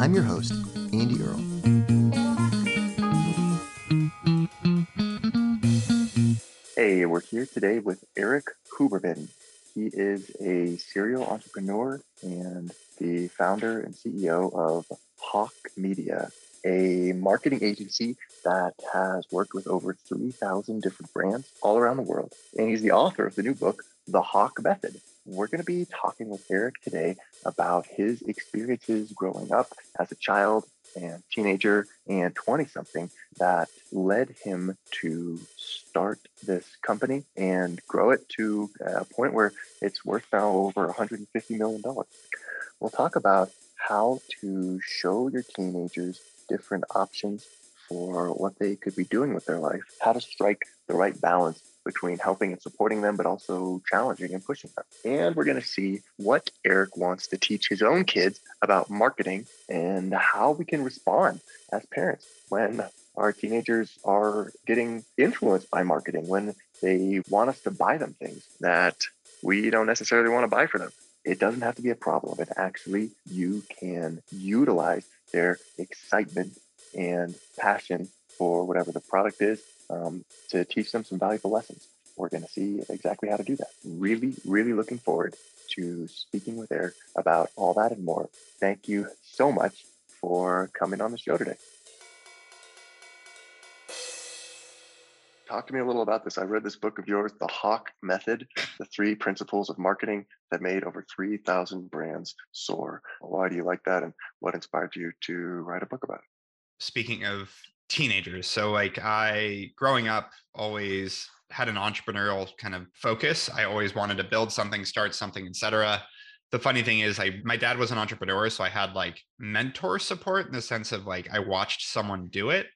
I'm your host, Andy Earle. Hey, we're here today with Erik Huberman. He is a serial entrepreneur and the founder and CEO of Hawke Media, a marketing agency that has worked with over 3,000 different brands all around the world. And he's the author of the new book, The Hawke Method. We're going to be talking with Erik today about his experiences growing up as a child and teenager and 20 something that led him to start this company and grow it to a point where it's worth now over $150 million. We'll talk about how to show your teenagers different options for what they could be doing with their life, how to strike the right balance between helping and supporting them, but also challenging and pushing them. And we're going to see what Erik wants to teach his own kids about marketing and how we can respond as parents when our teenagers are getting influenced by marketing, when they want us to buy them things that we don't necessarily want to buy for them. It doesn't have to be a problem. It actually, you can utilize their excitement and passion for whatever the product is um, to teach them some valuable lessons. We're going to see exactly how to do that. Really, really looking forward to speaking with Erik about all that and more. Thank you so much for coming on the show today. Talk to me a little about this. I read this book of yours, The Hawke Method, the three principles of marketing that made over 3,000 brands soar. Why do you like that? And what inspired you to write a book about it? Speaking of teenagers, so like I, growing up, always had an entrepreneurial kind of focus. I always wanted to build something, start something, etc. The funny thing is, I my dad was an entrepreneur, so I had like mentor support in the sense of like I watched someone do it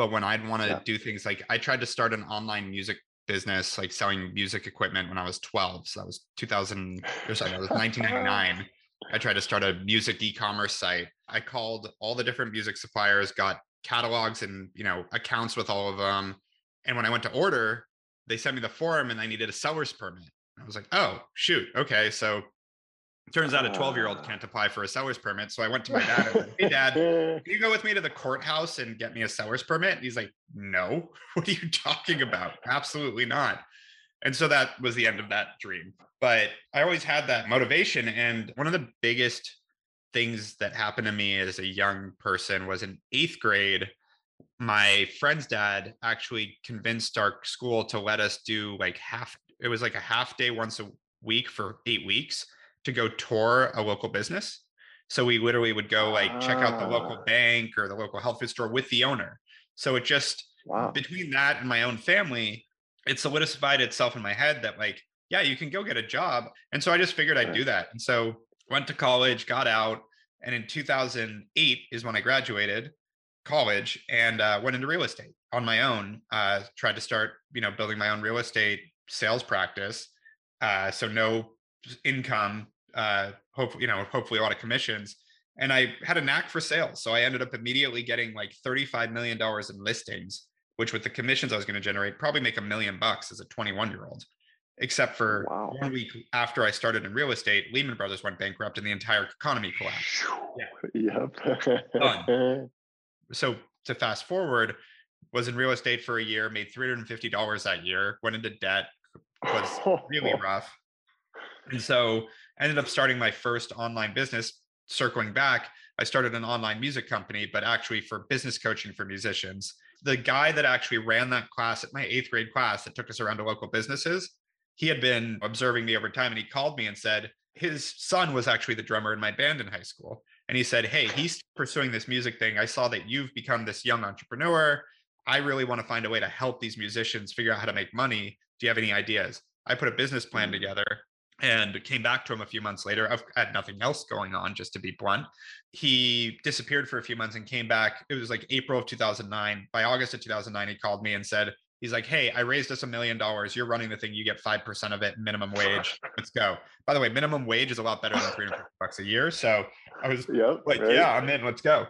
but when I'd want to yeah. do things like I tried to start an online music business, like selling music equipment when I was 12. So that was 2000 or sorry, that was 1999. I tried to start a music e-commerce site. I called all the different music suppliers, got catalogs and you know accounts with all of them. And when I went to order, they sent me the form and I needed a seller's permit. I was like, oh shoot, okay. So Turns out a 12 year old ah. can't apply for a seller's permit. So I went to my dad and said, Hey, dad, can you go with me to the courthouse and get me a seller's permit? And he's like, No, what are you talking about? Absolutely not. And so that was the end of that dream. But I always had that motivation. And one of the biggest things that happened to me as a young person was in eighth grade. My friend's dad actually convinced our school to let us do like half, it was like a half day once a week for eight weeks to go tour a local business. So we literally would go like check out the local ah. bank or the local health food store with the owner. So it just wow. between that and my own family, it solidified itself in my head that like, yeah, you can go get a job. And so I just figured I'd do that. And so went to college, got out, and in 2008 is when I graduated college and uh, went into real estate on my own. Uh, tried to start, you know, building my own real estate sales practice. Uh, so no income, uh, hopefully, you know, hopefully a lot of commissions. And I had a knack for sales. So I ended up immediately getting like $35 million in listings, which with the commissions I was going to generate, probably make a million bucks as a 21 year old. Except for wow. one week after I started in real estate, Lehman Brothers went bankrupt and the entire economy collapsed. Yeah. Yep. so to fast forward, was in real estate for a year, made $350 that year, went into debt, was really rough. And so I ended up starting my first online business. Circling back, I started an online music company, but actually for business coaching for musicians. The guy that actually ran that class at my eighth grade class that took us around to local businesses, he had been observing me over time and he called me and said, his son was actually the drummer in my band in high school. And he said, Hey, he's pursuing this music thing. I saw that you've become this young entrepreneur. I really want to find a way to help these musicians figure out how to make money. Do you have any ideas? I put a business plan mm. together and came back to him a few months later. I've had nothing else going on, just to be blunt. He disappeared for a few months and came back. It was like April of 2009. By August of 2009, he called me and said, He's like, Hey, I raised us a million dollars. You're running the thing. You get 5% of it, minimum wage. Let's go. By the way, minimum wage is a lot better than 300 bucks a year. So I was yep, like, right. Yeah, I'm in. Let's go.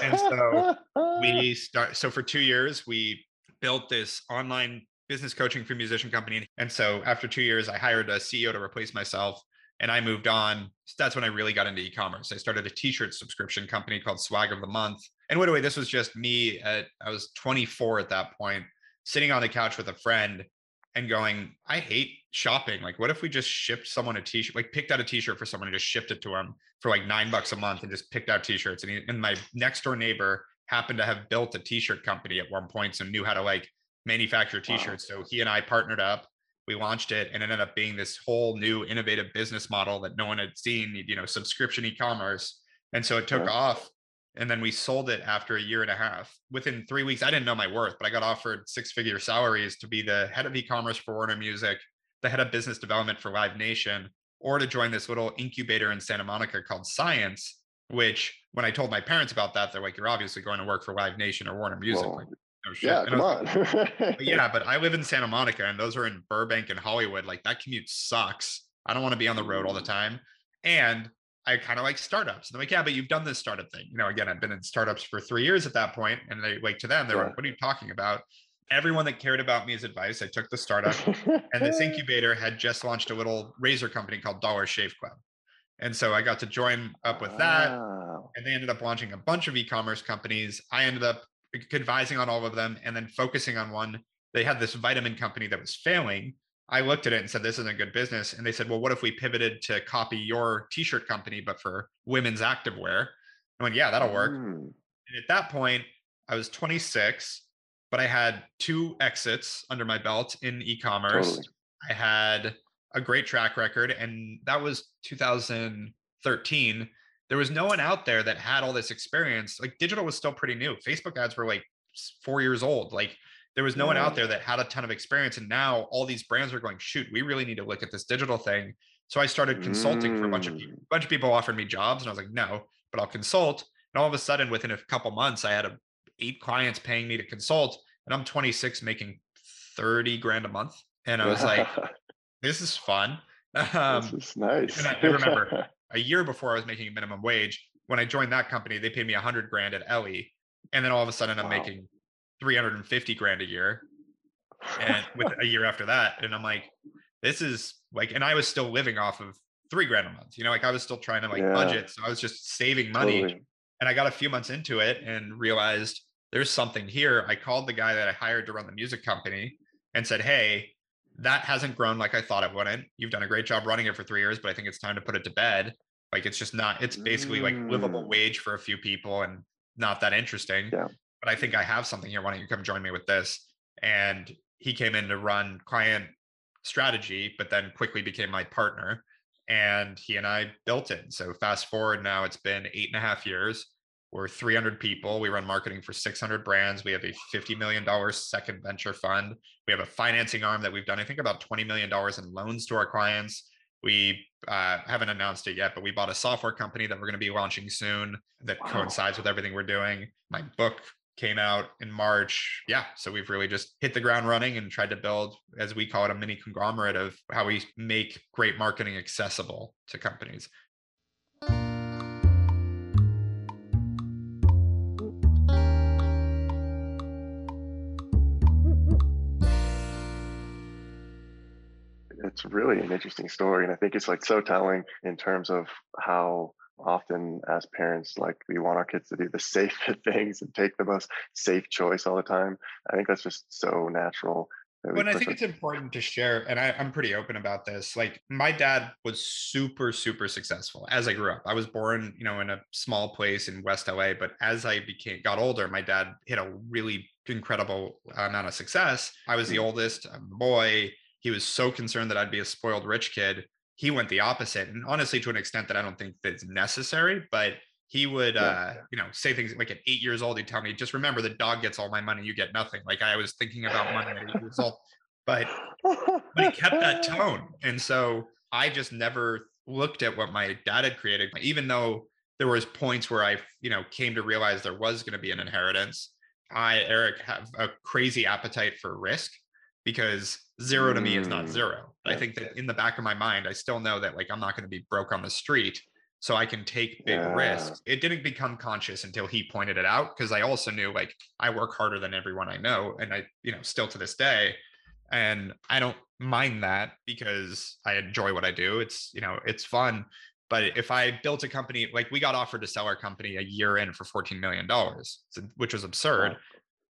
And so we start. So for two years, we built this online business coaching for musician company. And so after two years, I hired a CEO to replace myself and I moved on. So that's when I really got into e-commerce. I started a t-shirt subscription company called Swag of the Month. And by the way, this was just me at I was 24 at that point, sitting on the couch with a friend and going, I hate shopping. Like, what if we just shipped someone a t-shirt, like picked out a t-shirt for someone and just shipped it to them for like nine bucks a month and just picked out t-shirts. And, he, and my next door neighbor happened to have built a t-shirt company at one point, so knew how to like manufacture t-shirts. Wow. So he and I partnered up. We launched it and it ended up being this whole new innovative business model that no one had seen, you know, subscription e-commerce. And so it took yeah. off. And then we sold it after a year and a half. Within three weeks, I didn't know my worth, but I got offered six-figure salaries to be the head of e-commerce for Warner Music, the head of business development for Live Nation, or to join this little incubator in Santa Monica called Science, which when I told my parents about that, they're like, you're obviously going to work for Live Nation or Warner Music. Like, Oh shit. Yeah, come on. but yeah, but I live in Santa Monica and those are in Burbank and Hollywood. Like that commute sucks. I don't want to be on the road all the mm. time. And I kind of like startups. And they're like, yeah, but you've done this startup thing. You know, again, I've been in startups for three years at that point, And they like to them, they were like, what are you talking about? Everyone that cared about me as advice, I took the startup. and this incubator had just launched a little razor company called Dollar Shave Club. And so I got to join up with that. And they ended up launching a bunch of e-commerce companies. I ended up advising on all of them and then focusing on one. They had this vitamin company that was failing. I looked at it and said, This isn't a good business. And they said, Well, what if we pivoted to copy your t shirt company, but for women's activewear? I went, Yeah, that'll work. Mm. And at that point, I was 26, but I had two exits under my belt in e commerce. Totally. I had a great track record, and that was 2013 there was no one out there that had all this experience. Like digital was still pretty new. Facebook ads were like four years old. Like there was no one out there that had a ton of experience. And now all these brands are going, shoot, we really need to look at this digital thing. So I started consulting mm. for a bunch of people. A bunch of people offered me jobs, and I was like, no, but I'll consult. And all of a sudden, within a couple months, I had a, eight clients paying me to consult, and I'm 26 making 30 grand a month. And I was like, this is fun. Um, this is nice. and I, I remember a year before I was making a minimum wage. When I joined that company, they paid me hundred grand at Ellie. And then all of a sudden I'm wow. making 350 grand a year. And with a year after that, and I'm like, this is like, and I was still living off of three grand a month, you know, like I was still trying to like yeah. budget. So I was just saving money. Totally. And I got a few months into it and realized there's something here. I called the guy that I hired to run the music company and said, Hey, that hasn't grown like I thought it wouldn't. You've done a great job running it for three years, but I think it's time to put it to bed. Like it's just not, it's basically like livable mm. wage for a few people and not that interesting. Yeah. But I think I have something here. Why don't you come join me with this? And he came in to run client strategy, but then quickly became my partner. And he and I built it. So fast forward now, it's been eight and a half years. We're 300 people. We run marketing for 600 brands. We have a $50 million second venture fund. We have a financing arm that we've done, I think, about $20 million in loans to our clients. We uh, haven't announced it yet, but we bought a software company that we're going to be launching soon that wow. coincides with everything we're doing. My book came out in March. Yeah. So we've really just hit the ground running and tried to build, as we call it, a mini conglomerate of how we make great marketing accessible to companies. it's really an interesting story. And I think it's like so telling in terms of how often as parents like we want our kids to do the safe things and take the most safe choice all the time i think that's just so natural but I think it's important to share, and I, am pretty open about this. Like my dad was super, super successful as I grew up. I was born, you know, in a small place in West LA, but as I became got older, my dad hit a really incredible amount of success. I was the hmm. oldest boy he was so concerned that I'd be a spoiled rich kid. He went the opposite, and honestly, to an extent that I don't think that's necessary, but he would yeah. uh you know say things like at eight years old he'd tell me just remember the dog gets all my money you get nothing like i was thinking about money at eight years old but but he kept that tone and so I just never looked at what my dad had created, even though there was points where I, you know, came to realize there was going to be an inheritance. I, Eric, have a crazy appetite for risk because zero to me is not Mm, zero. I think that in the back of my mind, I still know that like I'm not going to be broke on the street. So I can take big Yeah. risks. It didn't become conscious until he pointed it out because I also knew like I work harder than everyone I know. And I, you know, still to this day. And I don't mind that because I enjoy what I do. It's, you know, it's fun. But if I built a company, like we got offered to sell our company a year in for $14 million, which was absurd,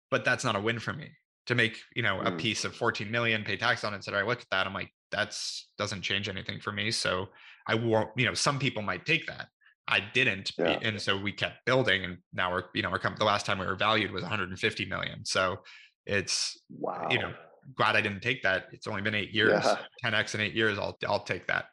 but that's not a win for me to make, you know, a Mm. piece of 14 million, pay tax on it. So I look at that, I'm like, that's doesn't change anything for me. So I won't, you know, some people might take that. I didn't. Yeah. And so we kept building and now we're, you know, our company, the last time we were valued was 150 million. So it's Wow. you know, glad I didn't take that. It's only been eight years, Yeah. 10x in eight years. I'll I'll take that.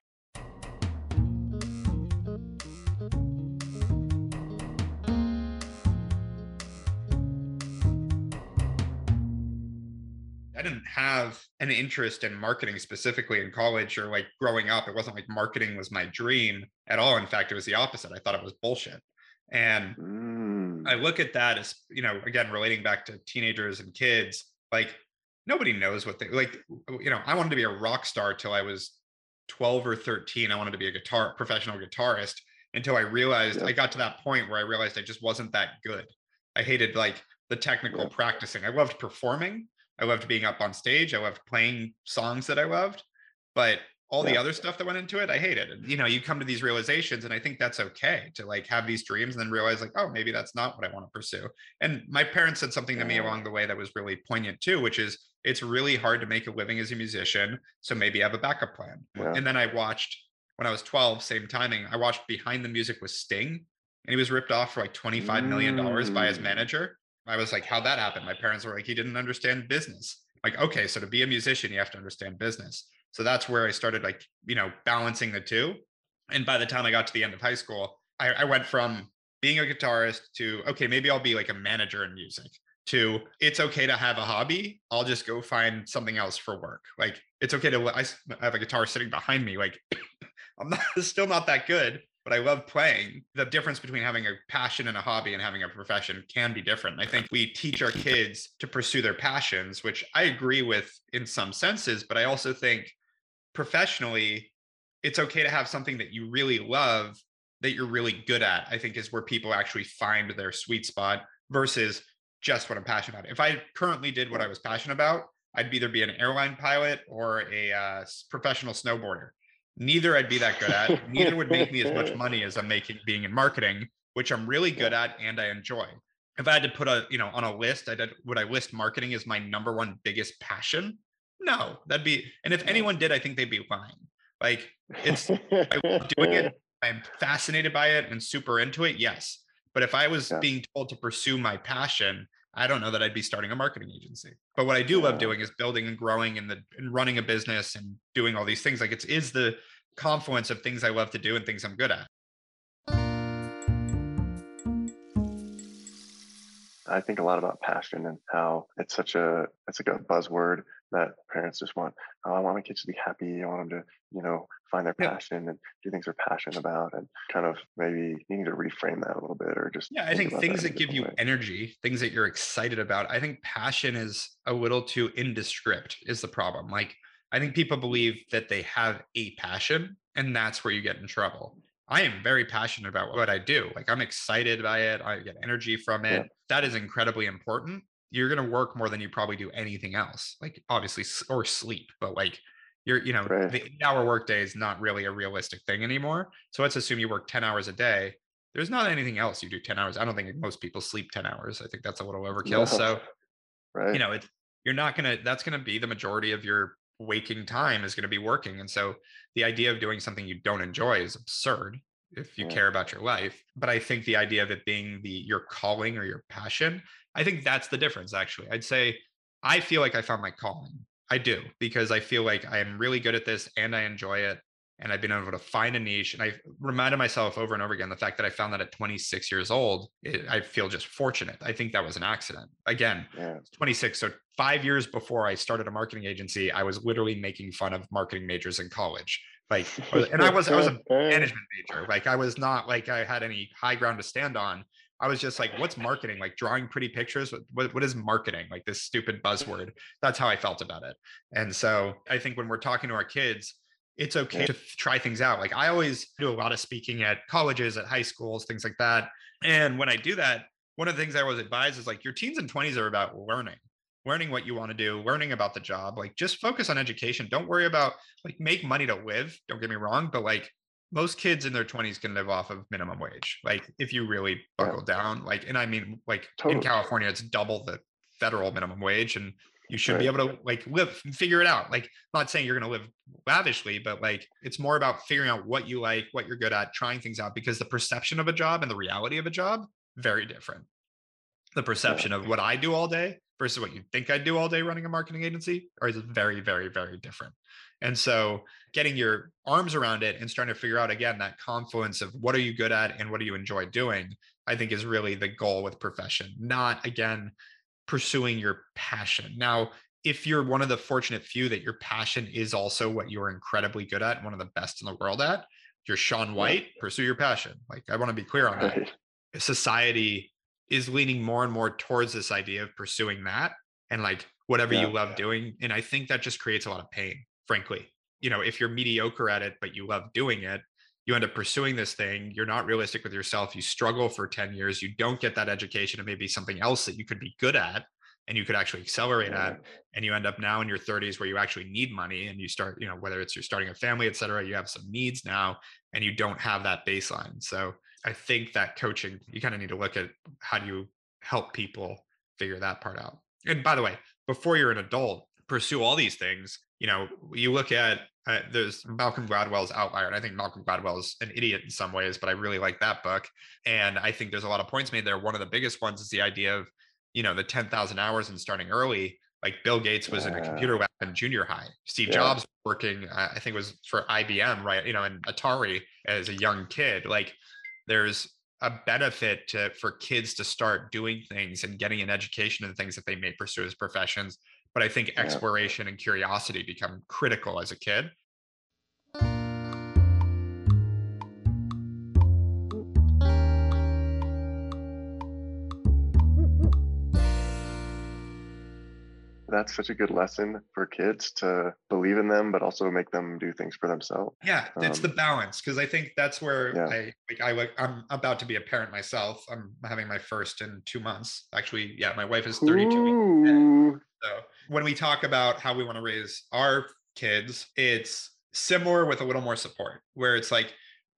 I didn't have an interest in marketing specifically in college or like growing up. It wasn't like marketing was my dream at all. In fact, it was the opposite. I thought it was bullshit. And Mm, I look at that as, you know, again, relating back to teenagers and kids, like nobody knows what they like, you know, I wanted to be a rock star till I was 12 or 13. I wanted to be a guitar professional guitarist until I realized Yeah. I got to that point where I realized I just wasn't that good. I hated like the technical Yeah. practicing. I loved performing. I loved being up on stage. I loved playing songs that I loved, but all the other stuff that went into it, I hated. And you know, you come to these realizations, and I think that's okay to like have these dreams and then realize like, oh, maybe that's not what I want to pursue. And my parents said something to me along the way that was really poignant too, which is it's really hard to make a living as a musician. So maybe have a backup plan. Yeah. And then I watched when I was 12, same timing, I watched Behind the Music with Sting, and he was ripped off for like $25 million by his Mm. manager. I was like, how'd that happen? My parents were like, he didn't understand business. Like, okay, so to be a musician, you have to understand business. So that's where I started like, you know, balancing the two. And by the time I got to the end of high school, I, I went from being a guitarist to, okay, maybe I'll be like a manager in music to it's okay to have a hobby. I'll just go find something else for work. Like it's okay to, I have a guitar sitting behind me. Like I'm not still not that good, but I love playing. The difference between having a passion and a hobby and having a profession can be different. I think we teach our kids to pursue their passions, which I agree with in some senses, but I also think professionally, it's okay to have something that you really love that you're really good at. I think is where people actually find their sweet spot versus just what I'm passionate about. If I currently did what I was passionate about, I'd either be an airline pilot or a uh, professional snowboarder. Neither I'd be that good at. Neither would make me as much money as I'm making being in marketing, which I'm really good at and I enjoy. If I had to put a, you know, on a list, I did, would I list marketing as my number one biggest passion? No, that'd be, and if anyone did, I think they'd be lying. Like it's I love doing it. I'm fascinated by it and super into it. Yes. But if I was Yeah. being told to pursue my passion, I don't know that I'd be starting a marketing agency. But what I do love doing is building and growing and the and running a business and doing all these things. Like it's is the confluence of things I love to do and things I'm good at. I think a lot about passion and how it's such a it's like a buzzword that parents just want. Oh, I want my kids to be happy. I want them to, you know, find their Yeah. passion and do things they're passionate about, and kind of maybe needing to reframe that a little bit, or just Yeah, I think about things in a that give you way. energy, things that you're excited about. I think passion is a little too indescript is the problem. Like I think people believe that they have a passion and that's where you get in trouble. I am very passionate about what I do. Like I'm excited by it. I get energy from it. Yeah. That is incredibly important. You're going to work more than you probably do anything else. Like obviously or sleep, but like you're, you know, Right. the eight hour workday is not really a realistic thing anymore. So let's assume you work 10 hours a day there's not anything else you do 10 hours. I don't think most people sleep 10 hours. I think that's a little overkill. No. So, right? you know, it's you're not gonna that's gonna be the majority of your waking time is gonna be working. And so the idea of doing something you don't enjoy is absurd if you Yeah. care about your life. But I think the idea of it being the your calling or your passion, I think that's the difference actually. I'd say I feel like I found my calling. I do because I feel like I am really good at this and I enjoy it and I've been able to find a niche. And I reminded myself over and over again the fact that I found that at 26 years old, it, I feel just fortunate. I think that was an accident. Again, yeah, 26. So five years before I started a marketing agency, I was literally making fun of marketing majors in college. Like, and I was I was a management major. Like, I was not like I had any high ground to stand on. I was just like, what's marketing? Like drawing pretty pictures. What, what, what is marketing? Like this stupid buzzword. That's how I felt about it. And so I think when we're talking to our kids, it's okay to try things out. Like I always do a lot of speaking at colleges, at high schools, things like that. And when I do that, one of the things I always advise is like your teens and 20s are about learning, learning what you want to do, learning about the job. Like just focus on education. Don't worry about like make money to live. Don't get me wrong, but like most kids in their 20s can live off of minimum wage. Like if you really buckle yeah. down, like, and I mean, like totally. in California, it's double the federal minimum wage. And you should right. be able to like live figure it out like I'm not saying you're going to live lavishly but like it's more about figuring out what you like what you're good at trying things out because the perception of a job and the reality of a job very different the perception yeah. of what i do all day versus what you think I'd do all day running a marketing agency are very very very different and so getting your arms around it and starting to figure out again that confluence of what are you good at and what do you enjoy doing i think is really the goal with profession not again pursuing your passion. Now, if you're one of the fortunate few that your passion is also what you're incredibly good at, one of the best in the world at, you're Shaun White, pursue your passion. Like I want to be clear on that. Society is leaning more and more towards this idea of pursuing that and like whatever yeah. you love doing. And I think that just creates a lot of pain, frankly. You know, if you're mediocre at it, but you love doing it, you end up pursuing this thing you're not realistic with yourself you struggle for 10 years you don't get that education and maybe something else that you could be good at and you could actually accelerate yeah. at and you end up now in your 30s where you actually need money and you start you know whether it's you're starting a family et cetera you have some needs now and you don't have that baseline so i think that coaching you kind of need to look at how do you help people figure that part out and by the way before you're an adult pursue all these things you know you look at uh, there's Malcolm Gladwell's Outlier, and I think Malcolm Gladwell is an idiot in some ways, but I really like that book. And I think there's a lot of points made there. One of the biggest ones is the idea of, you know, the 10,000 hours and starting early. Like Bill Gates was yeah. in a computer lab in junior high. Steve yeah. Jobs working, uh, I think it was for IBM, right? You know, and Atari as a young kid. Like there's a benefit to, for kids to start doing things and getting an education in things that they may pursue as professions but I think exploration and curiosity become critical as a kid. That's such a good lesson for kids to believe in them, but also make them do things for themselves. Yeah, it's um, the balance because I think that's where yeah. I like. I I'm about to be a parent myself. I'm having my first in two months. Actually, yeah, my wife is 32. Ooh. So when we talk about how we want to raise our kids, it's similar with a little more support, where it's like,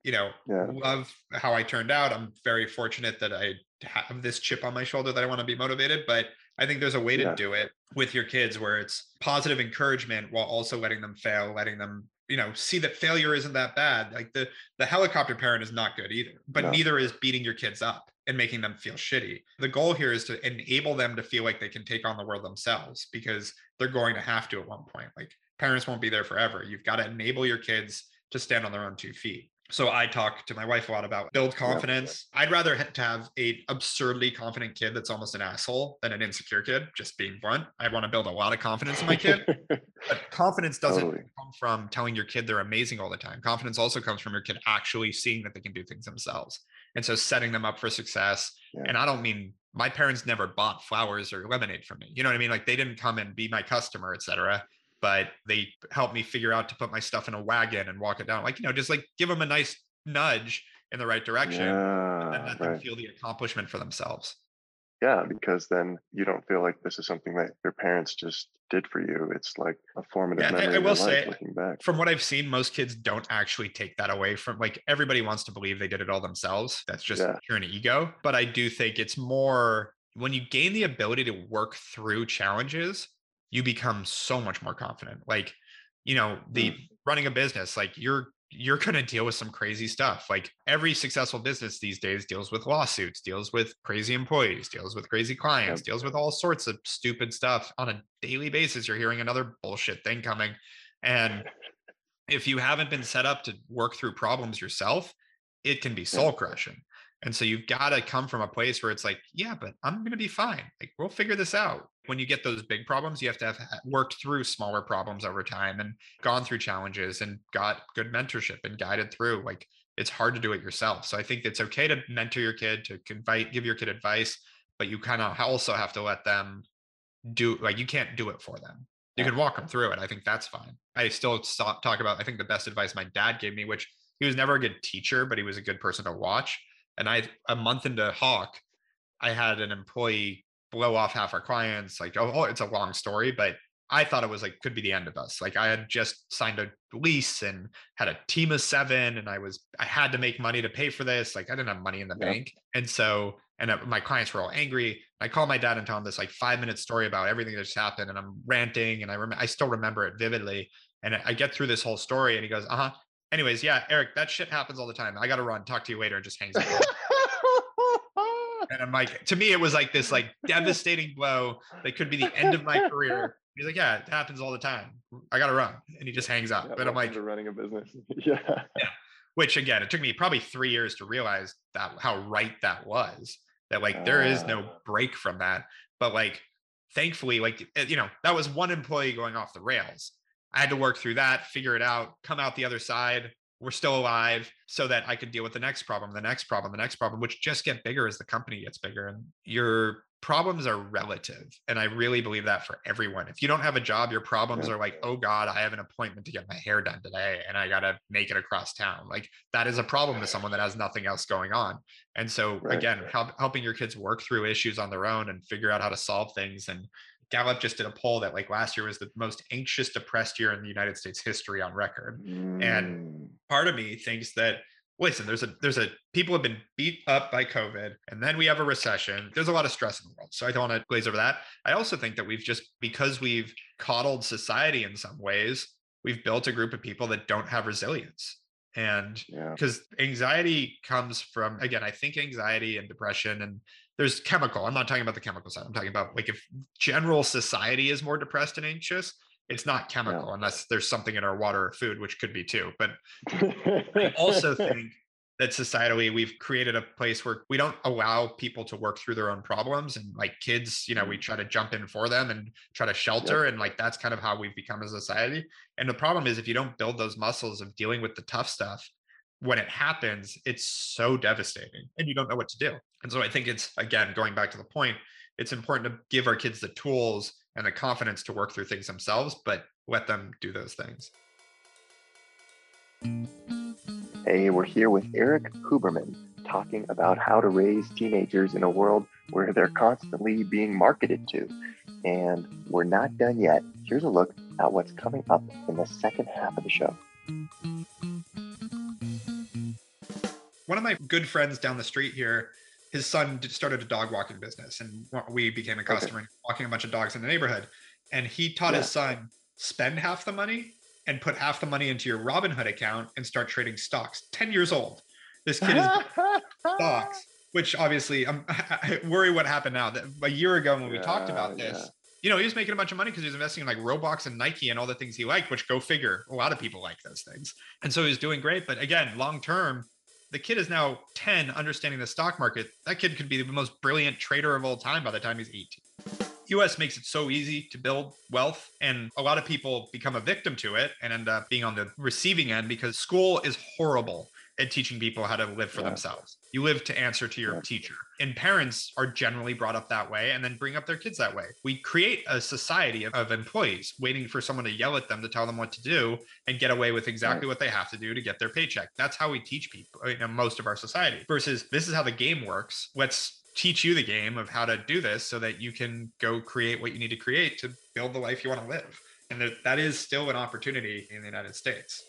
you know, yeah. love how I turned out. I'm very fortunate that I have this chip on my shoulder that I want to be motivated, but I think there's a way to yeah. do it with your kids where it's positive encouragement while also letting them fail, letting them you know see that failure isn't that bad like the the helicopter parent is not good either but no. neither is beating your kids up and making them feel shitty the goal here is to enable them to feel like they can take on the world themselves because they're going to have to at one point like parents won't be there forever you've got to enable your kids to stand on their own two feet so I talk to my wife a lot about build confidence. I'd rather to have a absurdly confident kid that's almost an asshole than an insecure kid. Just being blunt, I want to build a lot of confidence in my kid. but confidence doesn't totally. come from telling your kid they're amazing all the time. Confidence also comes from your kid actually seeing that they can do things themselves, and so setting them up for success. Yeah. And I don't mean my parents never bought flowers or lemonade from me. You know what I mean? Like they didn't come and be my customer, etc but they helped me figure out to put my stuff in a wagon and walk it down. Like, you know, just like give them a nice nudge in the right direction yeah, and let right. them feel the accomplishment for themselves. Yeah, because then you don't feel like this is something that your parents just did for you. It's like a formative yeah, memory. I, I will say, looking back. from what I've seen, most kids don't actually take that away from like everybody wants to believe they did it all themselves. That's just yeah. pure ego. But I do think it's more when you gain the ability to work through challenges, you become so much more confident. Like, you know, the mm. running a business, like you're you're going to deal with some crazy stuff. Like every successful business these days deals with lawsuits, deals with crazy employees, deals with crazy clients, deals with all sorts of stupid stuff on a daily basis. You're hearing another bullshit thing coming. And if you haven't been set up to work through problems yourself, it can be soul crushing. And so you've got to come from a place where it's like, yeah, but I'm going to be fine. Like we'll figure this out. When you get those big problems, you have to have worked through smaller problems over time and gone through challenges and got good mentorship and guided through. Like it's hard to do it yourself. So I think it's okay to mentor your kid, to invite, give your kid advice, but you kind of also have to let them do like you can't do it for them. You can walk them through it. I think that's fine. I still talk about I think the best advice my dad gave me, which he was never a good teacher, but he was a good person to watch. And I a month into Hawke, I had an employee blow off half our clients. Like, oh, oh, it's a long story, but I thought it was like could be the end of us. Like I had just signed a lease and had a team of seven, and I was I had to make money to pay for this. Like I didn't have money in the yeah. bank, and so and uh, my clients were all angry. I call my dad and tell him this like five minute story about everything that just happened, and I'm ranting, and I remember I still remember it vividly. And I get through this whole story, and he goes, "Uh huh." Anyways, yeah, Erik, that shit happens all the time. I got to run. Talk to you later, and just hangs up. And I'm like, to me, it was like this like devastating blow that could be the end of my career. He's like, yeah, it happens all the time. I got to run. And he just hangs up. Yeah, but I'm like, running a business. yeah. Yeah. Which again, it took me probably three years to realize that how right that was. That like there is no ah. break from that. But like, thankfully, like eh, you know, that was one employee going off the rails. I had to work through that, figure it out, come out the other side. We're still alive so that I could deal with the next problem, the next problem, the next problem, which just get bigger as the company gets bigger. And you're problems are relative. And I really believe that for everyone. If you don't have a job, your problems are like, oh God, I have an appointment to get my hair done today and I got to make it across town. Like that is a problem to someone that has nothing else going on. And so, right. again, help, helping your kids work through issues on their own and figure out how to solve things. And Gallup just did a poll that like last year was the most anxious, depressed year in the United States history on record. Mm. And part of me thinks that listen, there's a there's a people have been beat up by COVID, and then we have a recession. There's a lot of stress in the world. So I don't want to glaze over that. I also think that we've just because we've coddled society in some ways, we've built a group of people that don't have resilience. And because yeah. anxiety comes from again, I think anxiety and depression and there's chemical. I'm not talking about the chemical side. I'm talking about like if general society is more depressed and anxious, it's not chemical unless there's something in our water or food, which could be too. But I also think that societally we've created a place where we don't allow people to work through their own problems and like kids you know we mm. try to jump in for them and try to shelter yep. and like that's kind of how we've become a society and the problem is if you don't build those muscles of dealing with the tough stuff when it happens it's so devastating and you don't know what to do and so i think it's again going back to the point it's important to give our kids the tools and the confidence to work through things themselves, but let them do those things. Hey, we're here with Erik Huberman talking about how to raise teenagers in a world where they're constantly being marketed to. And we're not done yet. Here's a look at what's coming up in the second half of the show. One of my good friends down the street here his son started a dog walking business and we became a customer okay. walking a bunch of dogs in the neighborhood and he taught yeah. his son spend half the money and put half the money into your robinhood account and start trading stocks 10 years old this kid is stocks which obviously um, I'm, i worry what happened now that a year ago when we yeah, talked about this yeah. you know he was making a bunch of money because he was investing in like roblox and nike and all the things he liked which go figure a lot of people like those things and so he's doing great but again long term the kid is now 10 understanding the stock market that kid could be the most brilliant trader of all time by the time he's 18 us makes it so easy to build wealth and a lot of people become a victim to it and end up being on the receiving end because school is horrible at teaching people how to live for yeah. themselves. You live to answer to your teacher. And parents are generally brought up that way and then bring up their kids that way. We create a society of, of employees waiting for someone to yell at them to tell them what to do and get away with exactly what they have to do to get their paycheck. That's how we teach people in uh, most of our society versus this is how the game works. Let's teach you the game of how to do this so that you can go create what you need to create to build the life you want to live. And that is still an opportunity in the United States.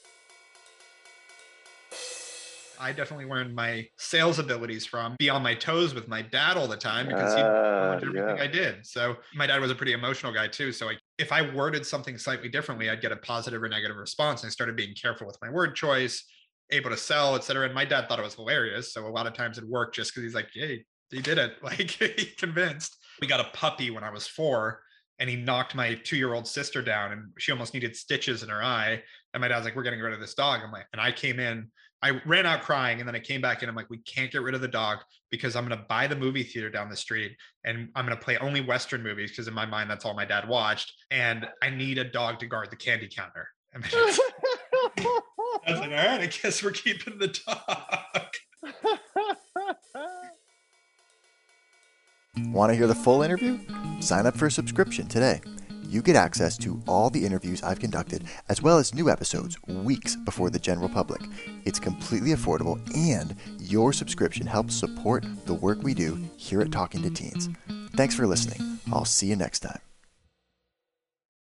I definitely learned my sales abilities from be on my toes with my dad all the time because he uh, everything yeah. I did. So my dad was a pretty emotional guy too. So I, if I worded something slightly differently, I'd get a positive or negative response. And I started being careful with my word choice, able to sell, et cetera. And my dad thought it was hilarious. So a lot of times it worked just because he's like, hey, he did it. Like he convinced. We got a puppy when I was four and he knocked my two-year-old sister down and she almost needed stitches in her eye. And my dad's like, we're getting rid of this dog. I'm like, and I came in I ran out crying and then I came back and I'm like, we can't get rid of the dog because I'm going to buy the movie theater down the street and I'm going to play only Western movies because in my mind, that's all my dad watched. And I need a dog to guard the candy counter. I, mean, I was like, all right, I guess we're keeping the dog. Want to hear the full interview? Sign up for a subscription today you get access to all the interviews I've conducted, as well as new episodes weeks before the general public. It's completely affordable, and your subscription helps support the work we do here at Talking to Teens. Thanks for listening. I'll see you next time.